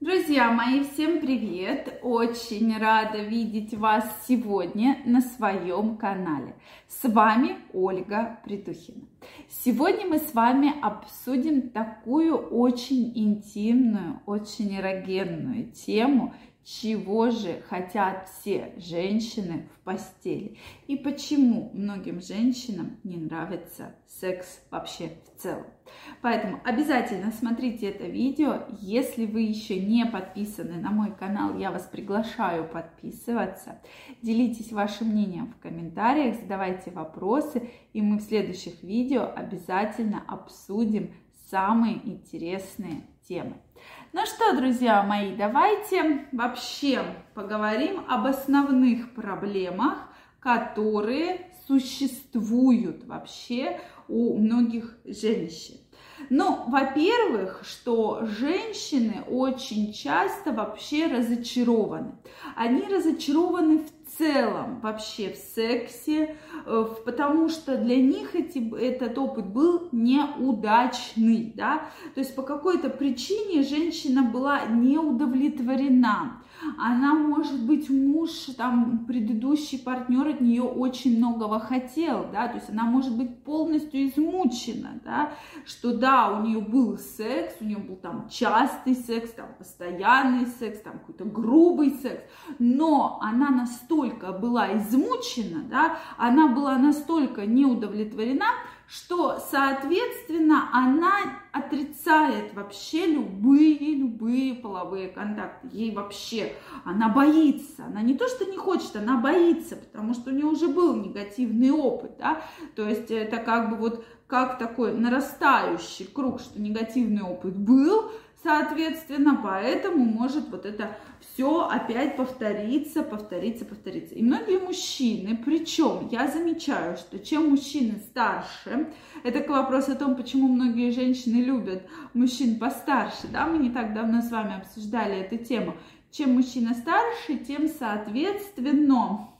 Друзья мои, всем привет! Очень рада видеть вас сегодня на своем канале. С вами Ольга Притухина. Сегодня мы с вами обсудим такую очень интимную, очень эрогенную тему – чего же хотят все женщины в постели и почему многим женщинам не нравится секс вообще в целом. Поэтому обязательно смотрите это видео. Если вы еще не подписаны на мой канал, я вас приглашаю подписываться. Делитесь вашим мнением в комментариях, задавайте вопросы, и мы в следующих видео обязательно обсудим самые интересные темы. Ну что, друзья мои, давайте вообще поговорим об основных проблемах, которые существуют вообще у многих женщин. Ну, во-первых, что женщины очень часто вообще разочарованы. Они разочарованы в целом вообще в сексе, э, потому что для них эти, этот опыт был неудачный, да, то есть по какой-то причине женщина была не удовлетворена, она, может быть, муж, там, предыдущий партнер от нее очень многого хотел, да, то есть она может быть полностью измучена, да, что да, у нее был секс, у нее был там частый секс, там, постоянный секс, там, какой-то грубый секс, но она настолько была измучена, да, она была настолько неудовлетворена, что, соответственно, она отрицает вообще любые, любые половые контакты. Ей вообще, она боится. Она не то, что не хочет, она боится, потому что у нее уже был негативный опыт, да. То есть это как бы вот как такой нарастающий круг, что негативный опыт был, Соответственно, поэтому может вот это все опять повториться, повториться, повториться. И многие мужчины, причем я замечаю, что чем мужчины старше, это к вопросу о том, почему многие женщины любят мужчин постарше, да, мы не так давно с вами обсуждали эту тему. Чем мужчина старше, тем, соответственно,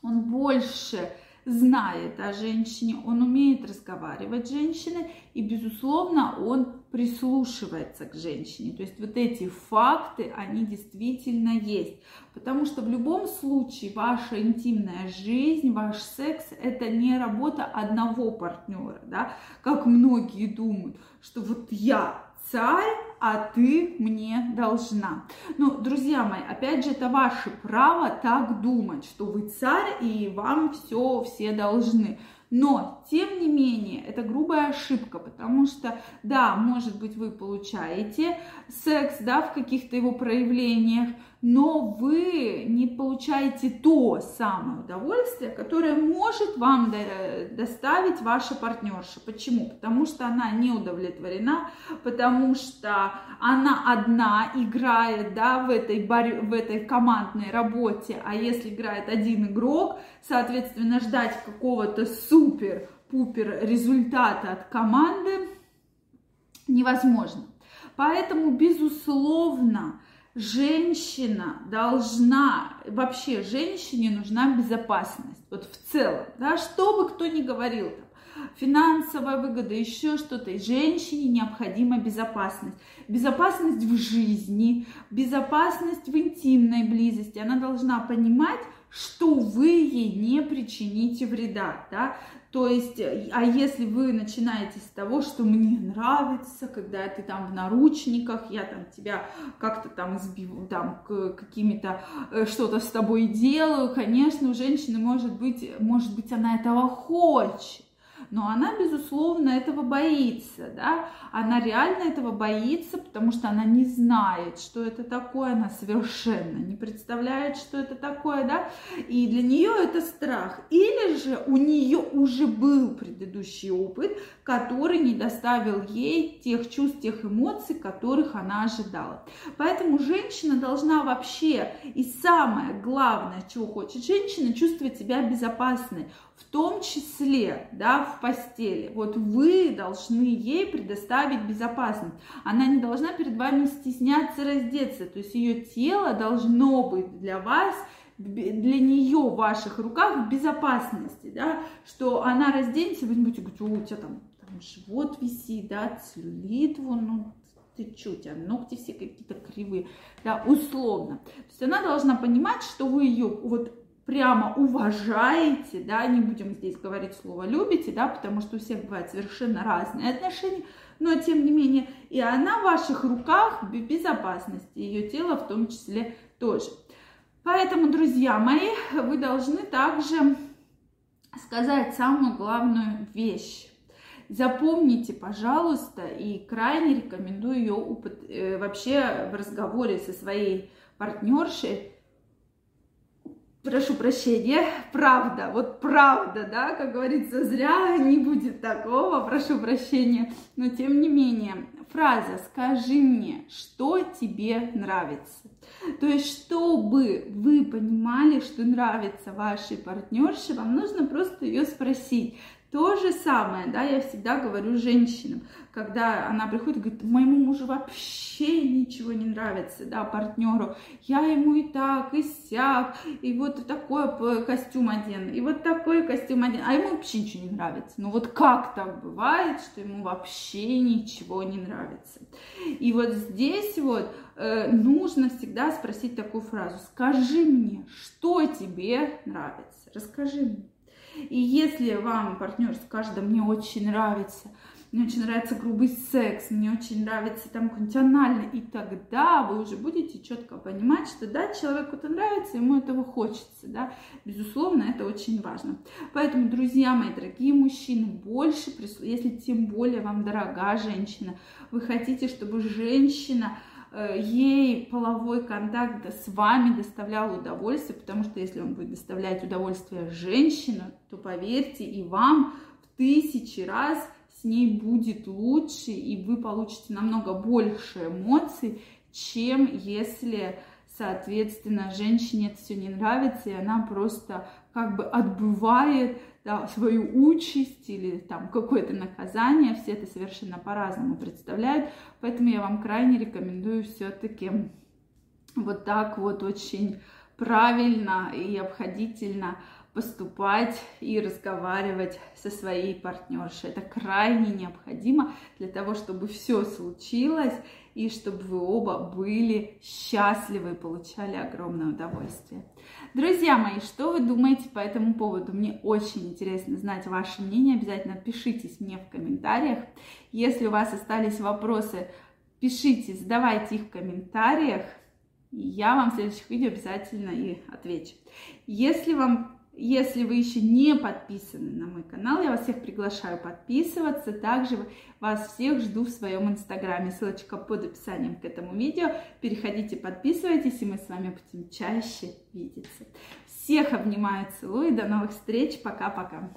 он больше знает о женщине, он умеет разговаривать с женщиной, и, безусловно, он прислушивается к женщине. То есть вот эти факты, они действительно есть. Потому что в любом случае ваша интимная жизнь, ваш секс – это не работа одного партнера, да, как многие думают, что вот я царь, а ты мне должна. Ну, друзья мои, опять же, это ваше право так думать, что вы царь и вам все, все должны. Но, тем не менее, это грубая ошибка, потому что, да, может быть, вы получаете секс, да, в каких-то его проявлениях, но вы не получаете то самое удовольствие, которое может вам доставить ваша партнерша. Почему? Потому что она не удовлетворена, потому что она одна играет да, в, этой борь... в этой командной работе, а если играет один игрок, соответственно, ждать какого-то супер-пупер результата от команды невозможно. Поэтому, безусловно, женщина должна, вообще женщине нужна безопасность, вот в целом, да, что бы кто ни говорил, там, финансовая выгода, еще что-то, женщине необходима безопасность. Безопасность в жизни, безопасность в интимной близости, она должна понимать, что вы ей не причините вреда, да, то есть, а если вы начинаете с того, что мне нравится, когда ты там в наручниках, я там тебя как-то там избиваю, там какими-то э, что-то с тобой делаю, конечно, у женщины может быть, может быть, она этого хочет но она, безусловно, этого боится, да, она реально этого боится, потому что она не знает, что это такое, она совершенно не представляет, что это такое, да, и для нее это страх. Или же у нее уже был предыдущий опыт, который не доставил ей тех чувств, тех эмоций, которых она ожидала. Поэтому женщина должна вообще, и самое главное, чего хочет женщина, чувствовать себя безопасной, в том числе, да, в постели. Вот вы должны ей предоставить безопасность. Она не должна перед вами стесняться раздеться. То есть ее тело должно быть для вас для нее в ваших руках в безопасности, да, что она разденется, вы не будете говорить, у тебя там, там живот висит, да, целлюлит, ну, ты что, у тебя ногти все какие-то кривые, да, условно. То есть она должна понимать, что вы ее вот прямо уважаете, да, не будем здесь говорить слово любите, да, потому что у всех бывают совершенно разные отношения, но тем не менее и она в ваших руках в безопасности, ее тело в том числе тоже. Поэтому, друзья мои, вы должны также сказать самую главную вещь. Запомните, пожалуйста, и крайне рекомендую ее э, вообще в разговоре со своей партнершей, прошу прощения, правда, вот правда, да, как говорится, зря не будет такого, прошу прощения, но тем не менее, фраза «скажи мне, что тебе нравится». То есть, чтобы вы понимали, что нравится вашей партнерше, вам нужно просто ее спросить. То же самое, да, я всегда говорю женщинам, когда она приходит и говорит, моему мужу вообще ничего не нравится, да, партнеру, я ему и так, и сяк, и вот такой костюм один, и вот такой костюм один, а ему вообще ничего не нравится. Ну вот как так бывает, что ему вообще ничего не нравится? И вот здесь вот э, нужно всегда спросить такую фразу, скажи мне, что тебе нравится, расскажи мне. И если вам партнер скажет, да мне очень нравится, мне очень нравится грубый секс, мне очень нравится там какой-нибудь и тогда вы уже будете четко понимать, что да, человеку это нравится, ему этого хочется, да, безусловно, это очень важно. Поэтому, друзья мои, дорогие мужчины, больше, если тем более вам дорога женщина, вы хотите, чтобы женщина ей половой контакт с вами доставлял удовольствие, потому что если он будет доставлять удовольствие женщину, то поверьте, и вам в тысячи раз с ней будет лучше, и вы получите намного больше эмоций, чем если соответственно, женщине это все не нравится, и она просто как бы отбывает да, свою участь или там какое-то наказание, все это совершенно по-разному представляют, поэтому я вам крайне рекомендую все-таки вот так вот очень правильно и обходительно поступать и разговаривать со своей партнершей. Это крайне необходимо для того, чтобы все случилось и чтобы вы оба были счастливы и получали огромное удовольствие. Друзья мои, что вы думаете по этому поводу? Мне очень интересно знать ваше мнение. Обязательно пишитесь мне в комментариях. Если у вас остались вопросы, пишите, задавайте их в комментариях. Я вам в следующих видео обязательно и отвечу. Если вам если вы еще не подписаны на мой канал, я вас всех приглашаю подписываться. Также вас всех жду в своем инстаграме. Ссылочка под описанием к этому видео. Переходите, подписывайтесь, и мы с вами будем чаще видеться. Всех обнимаю, целую. До новых встреч. Пока-пока.